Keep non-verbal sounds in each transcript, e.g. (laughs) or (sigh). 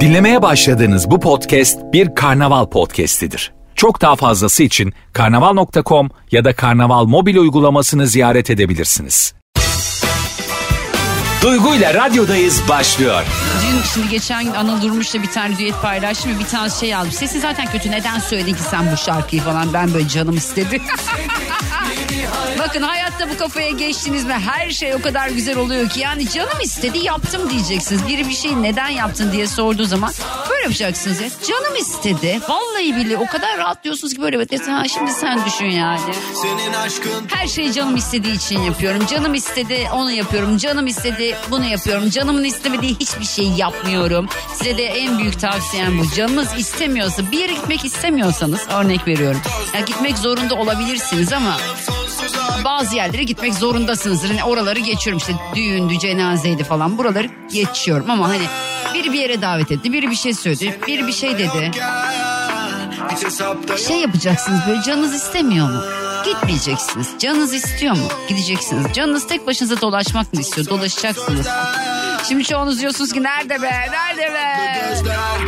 Dinlemeye başladığınız bu podcast bir karnaval podcastidir. Çok daha fazlası için karnaval.com ya da karnaval mobil uygulamasını ziyaret edebilirsiniz. Duygu ile radyodayız başlıyor. Dün şimdi geçen gün Anıl Durmuş'la bir tane düet paylaştım ve bir tane şey aldım. Sesi zaten kötü neden söyledin ki sen bu şarkıyı falan ben böyle canım istedi. (laughs) Bakın hayatta bu kafaya geçtiniz mi her şey o kadar güzel oluyor ki yani canım istedi yaptım diyeceksiniz. Biri bir şeyi neden yaptın diye sorduğu zaman böyle yapacaksınız ya. Canım istedi. Vallahi billahi o kadar rahat diyorsunuz ki böyle evet ha, şimdi sen düşün yani. Her şeyi canım istediği için yapıyorum. Canım istedi onu yapıyorum. Canım istedi bunu yapıyorum. Canımın istemediği hiçbir şey yapmıyorum. Size de en büyük tavsiyem bu. Canınız istemiyorsa bir yere gitmek istemiyorsanız örnek veriyorum. Yani gitmek zorunda olabilirsiniz ama bazı yerlere gitmek zorundasınızdır. Hani oraları geçiyorum işte düğündü, cenazeydi falan buraları geçiyorum ama hani biri bir yere davet etti, biri bir şey söyledi, biri bir şey dedi. Şey yapacaksınız böyle canınız istemiyor mu? Gitmeyeceksiniz. Canınız istiyor mu? Gideceksiniz. Canınız tek başınıza dolaşmak mı istiyor? Dolaşacaksınız. Şimdi çoğunuz diyorsunuz ki nerede be? Nerede be?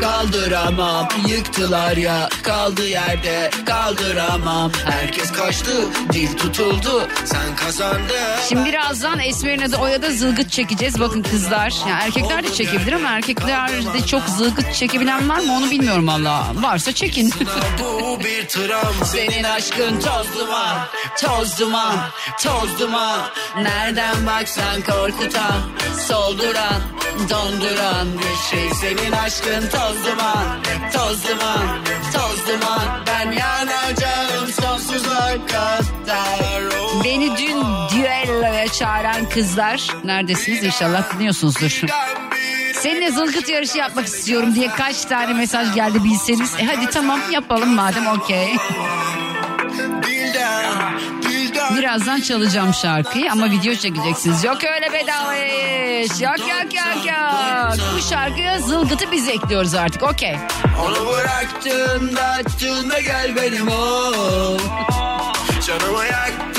Kaldıramam yıktılar ya kaldı yerde kaldıramam Herkes kaçtı dil tutuldu sen kazandın Şimdi birazdan Esmer'in adı Oya'da zılgıt çekeceğiz. Bakın kızlar. Yani erkekler de çekebilir ama erkeklerde çok zılgıt çekebilen var mı onu bilmiyorum valla. Varsa çekin. Bu bir travma Senin aşkın toz duman Toz duman Toz duman Nereden baksan korkutan Solduran Donduran bir şey Senin aşkın toz duman Toz duman Toz duman Ben yanacağım sonsuza kadar Beni dün düelloya çağıran kızlar. Neredesiniz inşallah dinliyorsunuzdur. Seninle zılgıt yarışı yapmak istiyorum diye kaç tane mesaj geldi bilseniz. E hadi tamam yapalım madem okey. Birazdan çalacağım şarkıyı ama video çekeceksiniz. Yok öyle bedava iş. Yok yok yok yok. Bu şarkıya zılgıtı biz ekliyoruz artık okey. Onu bıraktın da gel benim ol Canımı yaktın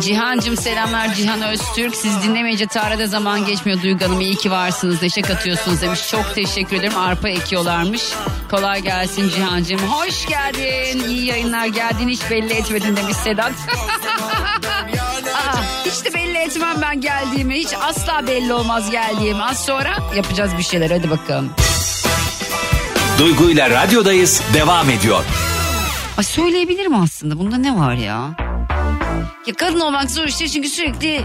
Cihancım selamlar Cihan Öztürk. Siz dinlemeyince tarlada zaman geçmiyor Duygu Hanım. İyi ki varsınız. Neşe katıyorsunuz demiş. Çok teşekkür ederim. Arpa ekiyorlarmış. Kolay gelsin Cihancım. Hoş geldin. İyi yayınlar geldin. Hiç belli etmedin demiş Sedat. Aa, (laughs) hiç de belli etmem ben geldiğimi. Hiç asla belli olmaz geldiğim. Az sonra yapacağız bir şeyler. Hadi bakalım. Duygu ile radyodayız devam ediyor. Ay söyleyebilirim aslında. Bunda ne var ya? Ya kadın olmak zor işte çünkü sürekli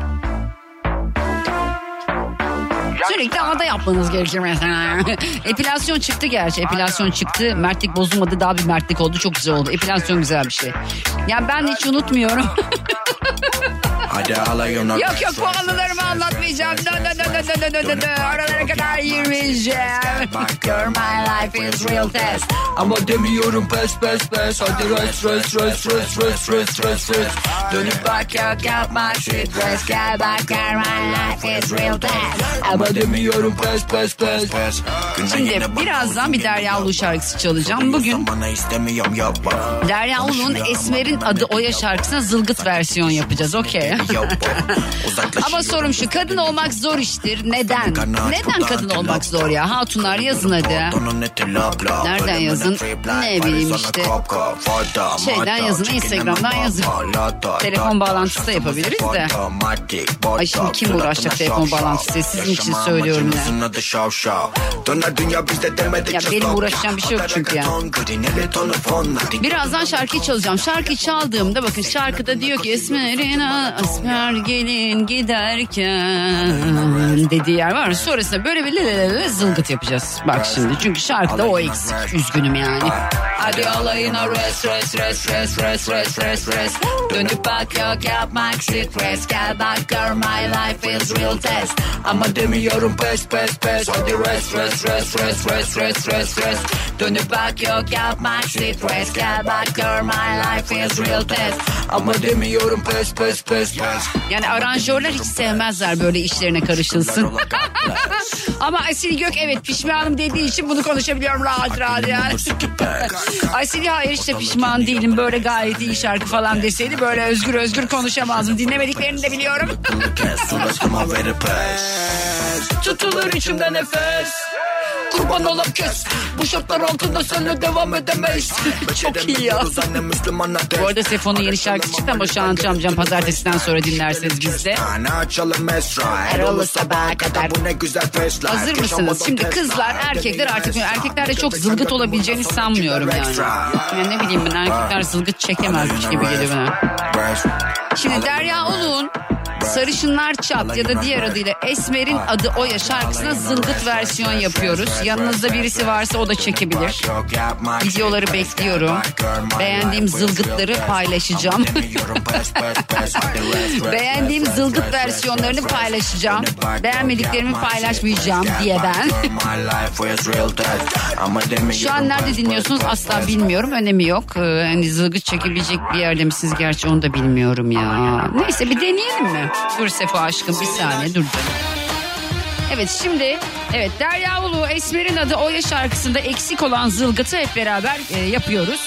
Sürekli ağda yapmanız gerekir mesela. (laughs) Epilasyon çıktı gerçi. Epilasyon çıktı. Mertlik bozulmadı. Daha bir mertlik oldu. Çok güzel oldu. Epilasyon güzel bir şey. Ya ben hiç unutmuyorum. (laughs) Hadi alayına yok yok bu anılarımı anlatmayacağım. Dö, dö, dö, dö, dö, dö, dö, dö. Oralara kadar yürüyeceğim. Girl my life is real test. Ama demiyorum pes pes pes Hadi rest rest rest rest rest rest rest rest Dönüp bak Yok yapma stres. Gel bak gör my life is real test. Ama demiyorum pes pes pes Şimdi birazdan bir Derya Ulu şarkısı çalacağım. Bugün Derya Ulu'nun Esmer'in adı Oya şarkısına zılgıt versiyon yapacağız. Okey. Ama sorum şu kadın olmak zor iştir. Neden? Neden kadın olmak zor ya? Hatunlar yazın hadi. Nereden yazın? Ne bileyim işte. Şeyden yazın, Instagram'dan yazın. Telefon bağlantısı da yapabiliriz de. Ay şimdi kim uğraşacak telefon bağlantısı? Sizin için söylüyorum ya. Ya benim uğraşacağım bir şey yok çünkü ya. Birazdan şarkıyı çalacağım. Şarkıyı çaldığımda bakın şarkıda diyor ki Esmer'in Esmer gelin giderken dediği yer var. Sonrasında böyle bir lelelele zılgıt yapacağız. Bak şimdi çünkü şarkıda o eksik. Üzgünüm yani. Hadi alayına rest rest rest rest rest rest rest rest. Dönüp bak yok yapmak stres. Gel bak gör my life is real test. Ama demiyorum pes pes pes Hadi rest rest rest rest rest rest rest rest Dönüp bak yok yapmak stres. Gel bak gör my life is real test. Ama demiyorum pes pes pes Yani aranjörler hiç sevmezler böyle işlerine karışılsın. (laughs) Ama Asil Gök evet pişmanım dediği için bunu konuşabiliyorum rahat rahat yani. Ay Seliha Eriş de pişman değilim. Böyle gayet iyi şarkı falan deseydi böyle özgür özgür konuşamazdım. Dinlemediklerini de biliyorum. (laughs) Tutulur içimde nefes. Kurban olam kes. Bu şartlar altında seninle devam edemeyiz. Çok iyi ya. Bu arada Sefo'nun yeni şarkısı çıktı ama şu an Camcam pazartesiden sonra dinlerseniz bizde. Erol'u sabaha kadar. Hazır mısınız? Şimdi kızlar, erkekler artık erkeklerde çok zılgıt olabileceğini sanmıyorum yani. Yani ne bileyim ben erkekler zılgıt çekemezmiş gibi geliyor bana. Şimdi Derya Uluğ'un Sarışınlar Çat ya da diğer adıyla Esmer'in adı Oya şarkısına zılgıt versiyon yapıyoruz. Yanınızda birisi varsa o da çekebilir. Videoları bekliyorum. Beğendiğim zılgıtları paylaşacağım. (laughs) Beğendiğim zılgıt versiyonlarını paylaşacağım. Beğenmediklerimi paylaşmayacağım diye ben. (laughs) Şu an nerede dinliyorsunuz asla bilmiyorum. Önemi yok. Ee, hani zılgıt çekebilecek bir yerde misiniz? Gerçi onu da bilmiyorum ya. Neyse bir deneyelim mi? Dur Sefo aşkım bir saniye dur canım. Evet şimdi evet Derya Ulu Esmer'in adı Oya şarkısında eksik olan zılgıtı hep beraber e, yapıyoruz.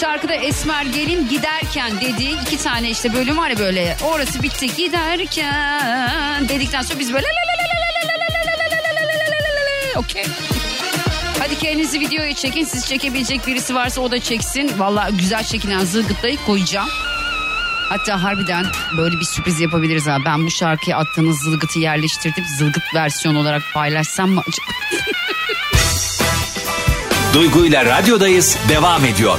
Şarkıda Esmer gelin giderken dediği iki tane işte bölüm var ya böyle orası bitti giderken dedikten sonra biz böyle okey. Hadi kendinizi videoya çekin. Siz çekebilecek birisi varsa o da çeksin. Valla güzel çekilen zılgıtlayı koyacağım. Hatta harbiden böyle bir sürpriz yapabiliriz ha. Ben bu şarkıya attığınız zılgıtı yerleştirdim. Zılgıt versiyon olarak paylaşsam mı acaba? (laughs) Duygu ile radyodayız devam ediyor.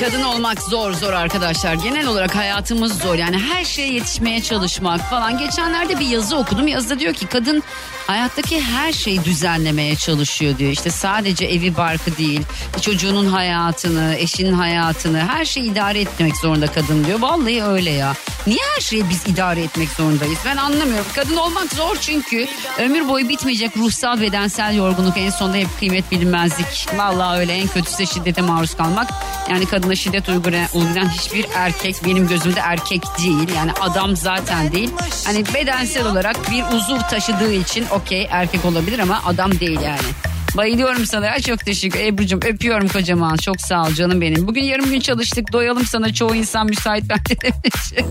Kadın olmak zor zor arkadaşlar. Genel olarak hayatımız zor. Yani her şeye yetişmeye çalışmak falan. Geçenlerde bir yazı okudum. Yazıda diyor ki kadın hayattaki her şeyi düzenlemeye çalışıyor diyor. İşte sadece evi barkı değil. Çocuğunun hayatını, eşinin hayatını her şeyi idare etmek zorunda kadın diyor. Vallahi öyle ya. Niye her şeyi biz idare etmek zorundayız? Ben anlamıyorum. Kadın olmak zor çünkü ömür boyu bitmeyecek ruhsal bedensel yorgunluk en sonunda hep kıymet bilinmezlik. Vallahi öyle en kötüsü de şiddete maruz kalmak. Yani kadına şiddet uygulayan hiçbir erkek benim gözümde erkek değil. Yani adam zaten değil. Hani bedensel olarak bir uzuv taşıdığı için okey erkek olabilir ama adam değil yani. Bayılıyorum sana ya çok teşekkür Ebru'cum öpüyorum kocaman çok sağ ol canım benim. Bugün yarım gün çalıştık doyalım sana çoğu insan müsait bence demiş.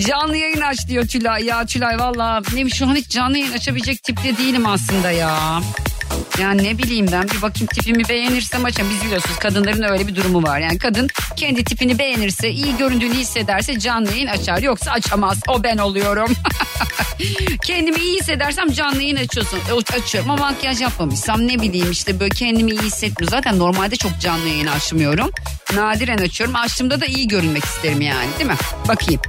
(laughs) canlı yayın aç diyor Tülay ya Tülay valla neymiş şu an hiç canlı yayın açabilecek tipte değilim aslında ya. Yani ne bileyim ben bir bakayım tipimi beğenirsem açarım. Biz biliyorsunuz kadınların öyle bir durumu var. Yani kadın kendi tipini beğenirse, iyi göründüğünü hissederse canlı yayın açar. Yoksa açamaz. O ben oluyorum. (laughs) (laughs) kendimi iyi hissedersem canlı yayın açıyorsun. Açıyorum ama makyaj yapmamışsam ne bileyim işte böyle kendimi iyi hissetmiyorum. Zaten normalde çok canlı yayın açmıyorum. Nadiren açıyorum. Açtığımda da iyi görünmek isterim yani değil mi? Bakayım.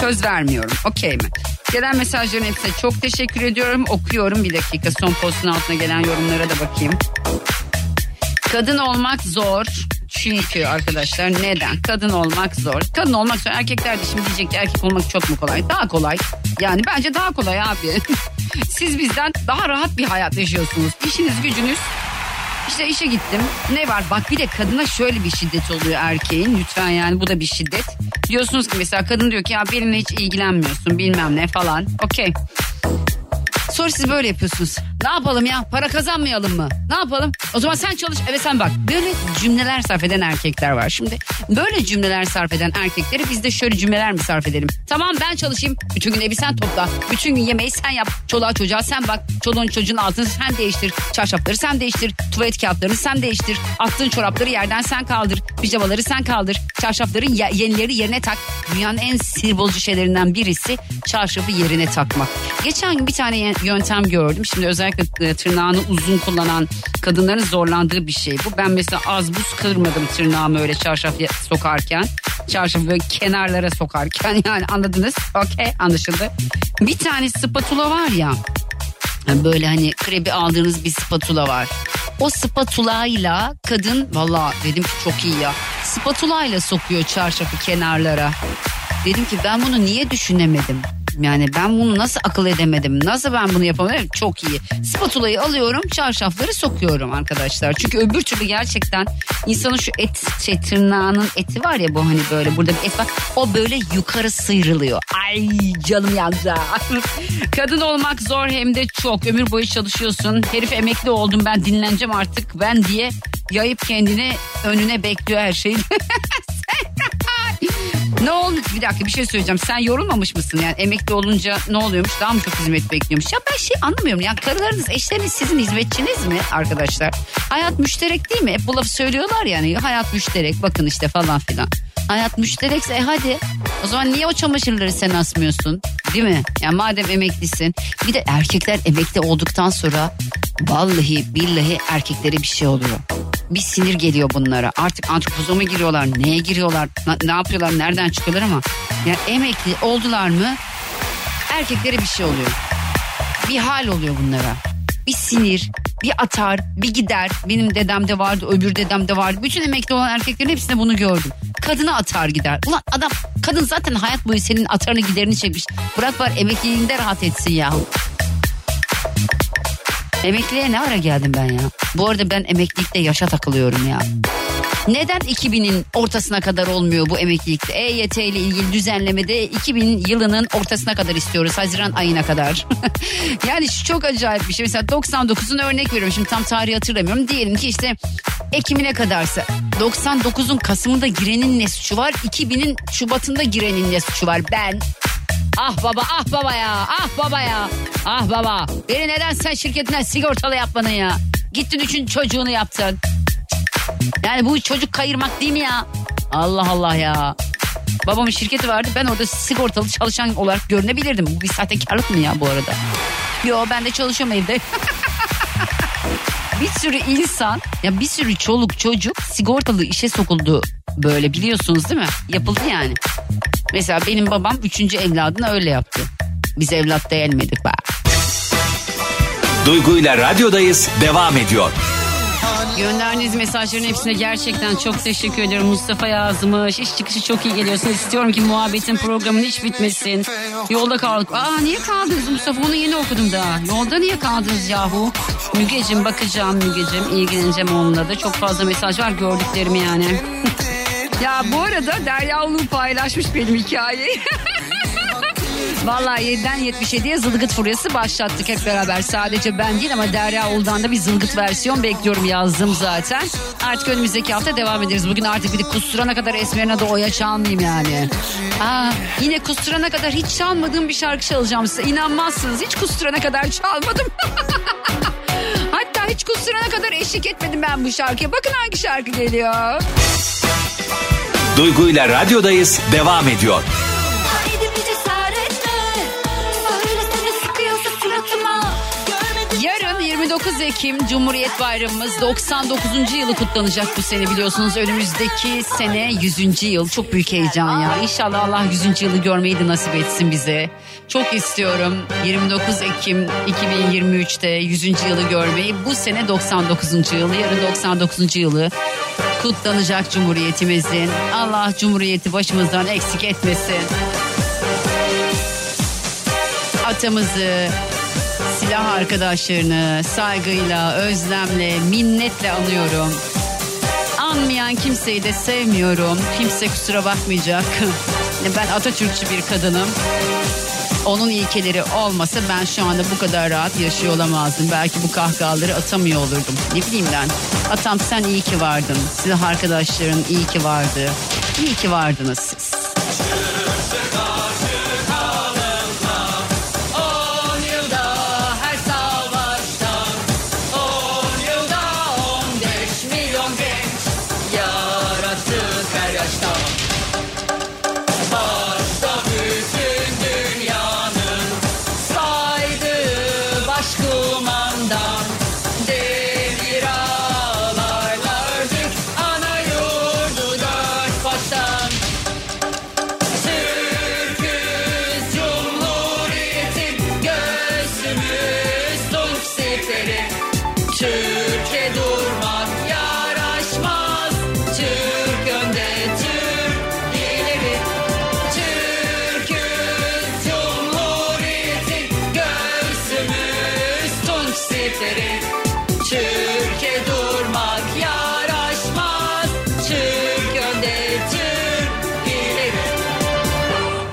Söz vermiyorum. Okey mi? Gelen mesajların hepsine çok teşekkür ediyorum. Okuyorum bir dakika son postun altına gelen yorumlara da bakayım. Kadın olmak zor. Çünkü arkadaşlar neden? Kadın olmak zor. Kadın olmak zor. Erkekler de şimdi diyecek ki erkek olmak çok mu kolay? Daha kolay. Yani bence daha kolay abi. (laughs) Siz bizden daha rahat bir hayat yaşıyorsunuz. İşiniz gücünüz işte işe gittim. Ne var? Bak bir de kadına şöyle bir şiddet oluyor erkeğin. Lütfen yani bu da bir şiddet. Diyorsunuz ki mesela kadın diyor ki ya benimle hiç ilgilenmiyorsun bilmem ne falan. Okey. Sonra siz böyle yapıyorsunuz. Ne yapalım ya? Para kazanmayalım mı? Ne yapalım? O zaman sen çalış. Evet sen bak. Böyle cümleler sarf eden erkekler var. Şimdi böyle cümleler sarf eden erkekleri biz de şöyle cümleler mi sarf edelim? Tamam ben çalışayım. Bütün gün evi sen topla. Bütün gün yemeği sen yap. Çoluğa çocuğa sen bak. Çoluğun çocuğun altını sen değiştir. Çarşafları sen değiştir. Tuvalet kağıtlarını sen değiştir. Attığın çorapları yerden sen kaldır. Pijamaları sen kaldır. Çarşafları yenileri yerine tak. Dünyanın en sinir bozucu şeylerinden birisi çarşafı yerine takmak. Geçen gün bir tane yöntem gördüm. Şimdi özellikle tırnağını uzun kullanan kadınların zorlandığı bir şey bu. Ben mesela az buz kırmadım tırnağımı öyle çarşaf sokarken. Çarşafı böyle kenarlara sokarken (laughs) yani anladınız. Okey anlaşıldı. Bir tane spatula var ya böyle hani krebi aldığınız bir spatula var. O spatulayla kadın valla dedim ki çok iyi ya. Spatulayla sokuyor çarşafı kenarlara. Dedim ki ben bunu niye düşünemedim? Yapmışım yani. Ben bunu nasıl akıl edemedim? Nasıl ben bunu yapamadım? Çok iyi. Spatulayı alıyorum çarşafları sokuyorum arkadaşlar. Çünkü öbür türlü gerçekten insanın şu et şey, tırnağının eti var ya bu hani böyle burada bir et var. O böyle yukarı sıyrılıyor. Ay canım yandı. (laughs) Kadın olmak zor hem de çok. Ömür boyu çalışıyorsun. Herif emekli oldum ben dinleneceğim artık ben diye yayıp kendini önüne bekliyor her şeyi. (laughs) ne oldu? Bir dakika bir şey söyleyeceğim. Sen yorulmamış mısın? Yani emekli olunca ne oluyormuş? Daha mı çok hizmet bekliyormuş? Ya ben şey anlamıyorum. Yani karılarınız, eşleriniz sizin hizmetçiniz mi arkadaşlar? Hayat müşterek değil mi? Hep bu lafı söylüyorlar yani. Hayat müşterek bakın işte falan filan. Hayat müşterekse e hadi. O zaman niye o çamaşırları sen asmıyorsun? Değil mi? Yani madem emeklisin. Bir de erkekler emekli olduktan sonra vallahi billahi erkeklere bir şey oluyor. Bir sinir geliyor bunlara. Artık antropozoma giriyorlar. Neye giriyorlar? Ne yapıyorlar? Nereden çıkıyorlar ama. Yani emekli oldular mı erkeklere bir şey oluyor. Bir hal oluyor bunlara. Bir sinir, bir atar, bir gider. Benim dedemde vardı, öbür dedemde vardı. Bütün emekli olan erkeklerin hepsinde bunu gördüm. Kadına atar gider. Ulan adam kadın zaten hayat boyu senin atarını giderini çekmiş. Bırak var emekliliğinde rahat etsin ya. Emekliye ne ara geldim ben ya? Bu arada ben emeklilikte yaşa takılıyorum ya. Neden 2000'in ortasına kadar olmuyor bu emeklilikte? EYT ile ilgili düzenlemede 2000 yılının ortasına kadar istiyoruz. Haziran ayına kadar. (laughs) yani şu çok acayip bir şey. Mesela 99'un örnek veriyorum. Şimdi tam tarihi hatırlamıyorum. Diyelim ki işte Ekim'ine kadarsa 99'un Kasım'ında girenin ne suçu var? 2000'in Şubat'ında girenin ne suçu var? Ben Ah baba ah baba ya ah baba ya. Ah baba beni neden sen şirketinden sigortalı yapmadın ya? Gittin üçün çocuğunu yaptın. Yani bu çocuk kayırmak değil mi ya? Allah Allah ya. Babamın şirketi vardı ben orada sigortalı çalışan olarak görünebilirdim. Bu bir sahtekarlık mı ya bu arada? Yo ben de çalışıyorum evde. (laughs) Bir sürü insan ya bir sürü çoluk çocuk sigortalı işe sokuldu böyle biliyorsunuz değil mi? Yapıldı yani Mesela benim babam üçüncü evladını öyle yaptı. Biz evlat değilmedik be. Duygu ile radyodayız devam ediyor. Gönderdiğiniz mesajların hepsine gerçekten çok teşekkür ederim. Mustafa yazmış. İş çıkışı çok iyi geliyorsun. İstiyorum ki muhabbetin programın hiç bitmesin. Yolda kaldık. Aa niye kaldınız Mustafa? Onu yeni okudum daha. Yolda niye kaldınız yahu? Mügecim bakacağım Mügecim. ilgileneceğim onunla da. Çok fazla mesaj var gördüklerim yani. (laughs) Ya bu arada Derya Ulu paylaşmış benim hikayeyi. (laughs) Vallahi 7'den 77'ye zılgıt furyası başlattık hep beraber. Sadece ben değil ama Derya Ulu'dan da bir zılgıt versiyon bekliyorum yazdım zaten. Artık önümüzdeki hafta devam ederiz. Bugün artık bir de kusturana kadar Esmer'in adı Oya çalmayayım yani. Aa, yine kusturana kadar hiç çalmadığım bir şarkı çalacağım size. İnanmazsınız hiç kusturana kadar çalmadım. (laughs) Hatta hiç kusturana kadar eşlik etmedim ben bu şarkıya. Bakın hangi şarkı geliyor. Duygu ile radyodayız devam ediyor. Yarın 29 Ekim Cumhuriyet Bayramımız 99. yılı kutlanacak bu sene biliyorsunuz. Önümüzdeki sene 100. yıl. Çok büyük heyecan ya. İnşallah Allah 100. yılı görmeyi de nasip etsin bize. Çok istiyorum 29 Ekim 2023'te 100. yılı görmeyi. Bu sene 99. yılı, yarın 99. yılı kutlanacak Cumhuriyetimizin. Allah Cumhuriyeti başımızdan eksik etmesin. Atamızı, silah arkadaşlarını saygıyla, özlemle, minnetle anıyorum. Anmayan kimseyi de sevmiyorum. Kimse kusura bakmayacak. Ben Atatürkçü bir kadınım onun ilkeleri olmasa ben şu anda bu kadar rahat yaşıyor olamazdım. Belki bu kahkahaları atamıyor olurdum. Ne bileyim ben. Atam sen iyi ki vardın. Silah arkadaşların iyi ki vardı. İyi ki vardınız siz.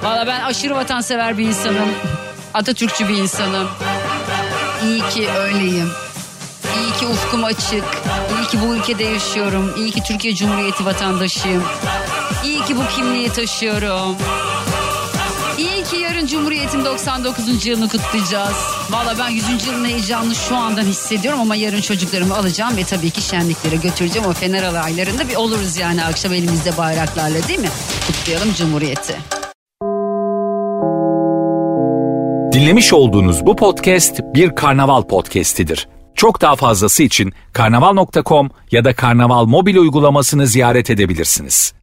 Valla ben aşırı vatansever bir insanım. Atatürkçü bir insanım. İyi ki öyleyim. İyi ki ufkum açık. İyi ki bu ülkede yaşıyorum. İyi ki Türkiye Cumhuriyeti vatandaşıyım. İyi ki bu kimliği taşıyorum. İyi ki yarın Cumhuriyet'in 99. yılını kutlayacağız. Valla ben 100. yılın heyecanını şu andan hissediyorum ama yarın çocuklarımı alacağım ve tabii ki şenliklere götüreceğim. O Fener alaylarında bir oluruz yani akşam elimizde bayraklarla değil mi? Kutlayalım Cumhuriyeti. Dinlemiş olduğunuz bu podcast bir karnaval podcastidir. Çok daha fazlası için karnaval.com ya da karnaval mobil uygulamasını ziyaret edebilirsiniz.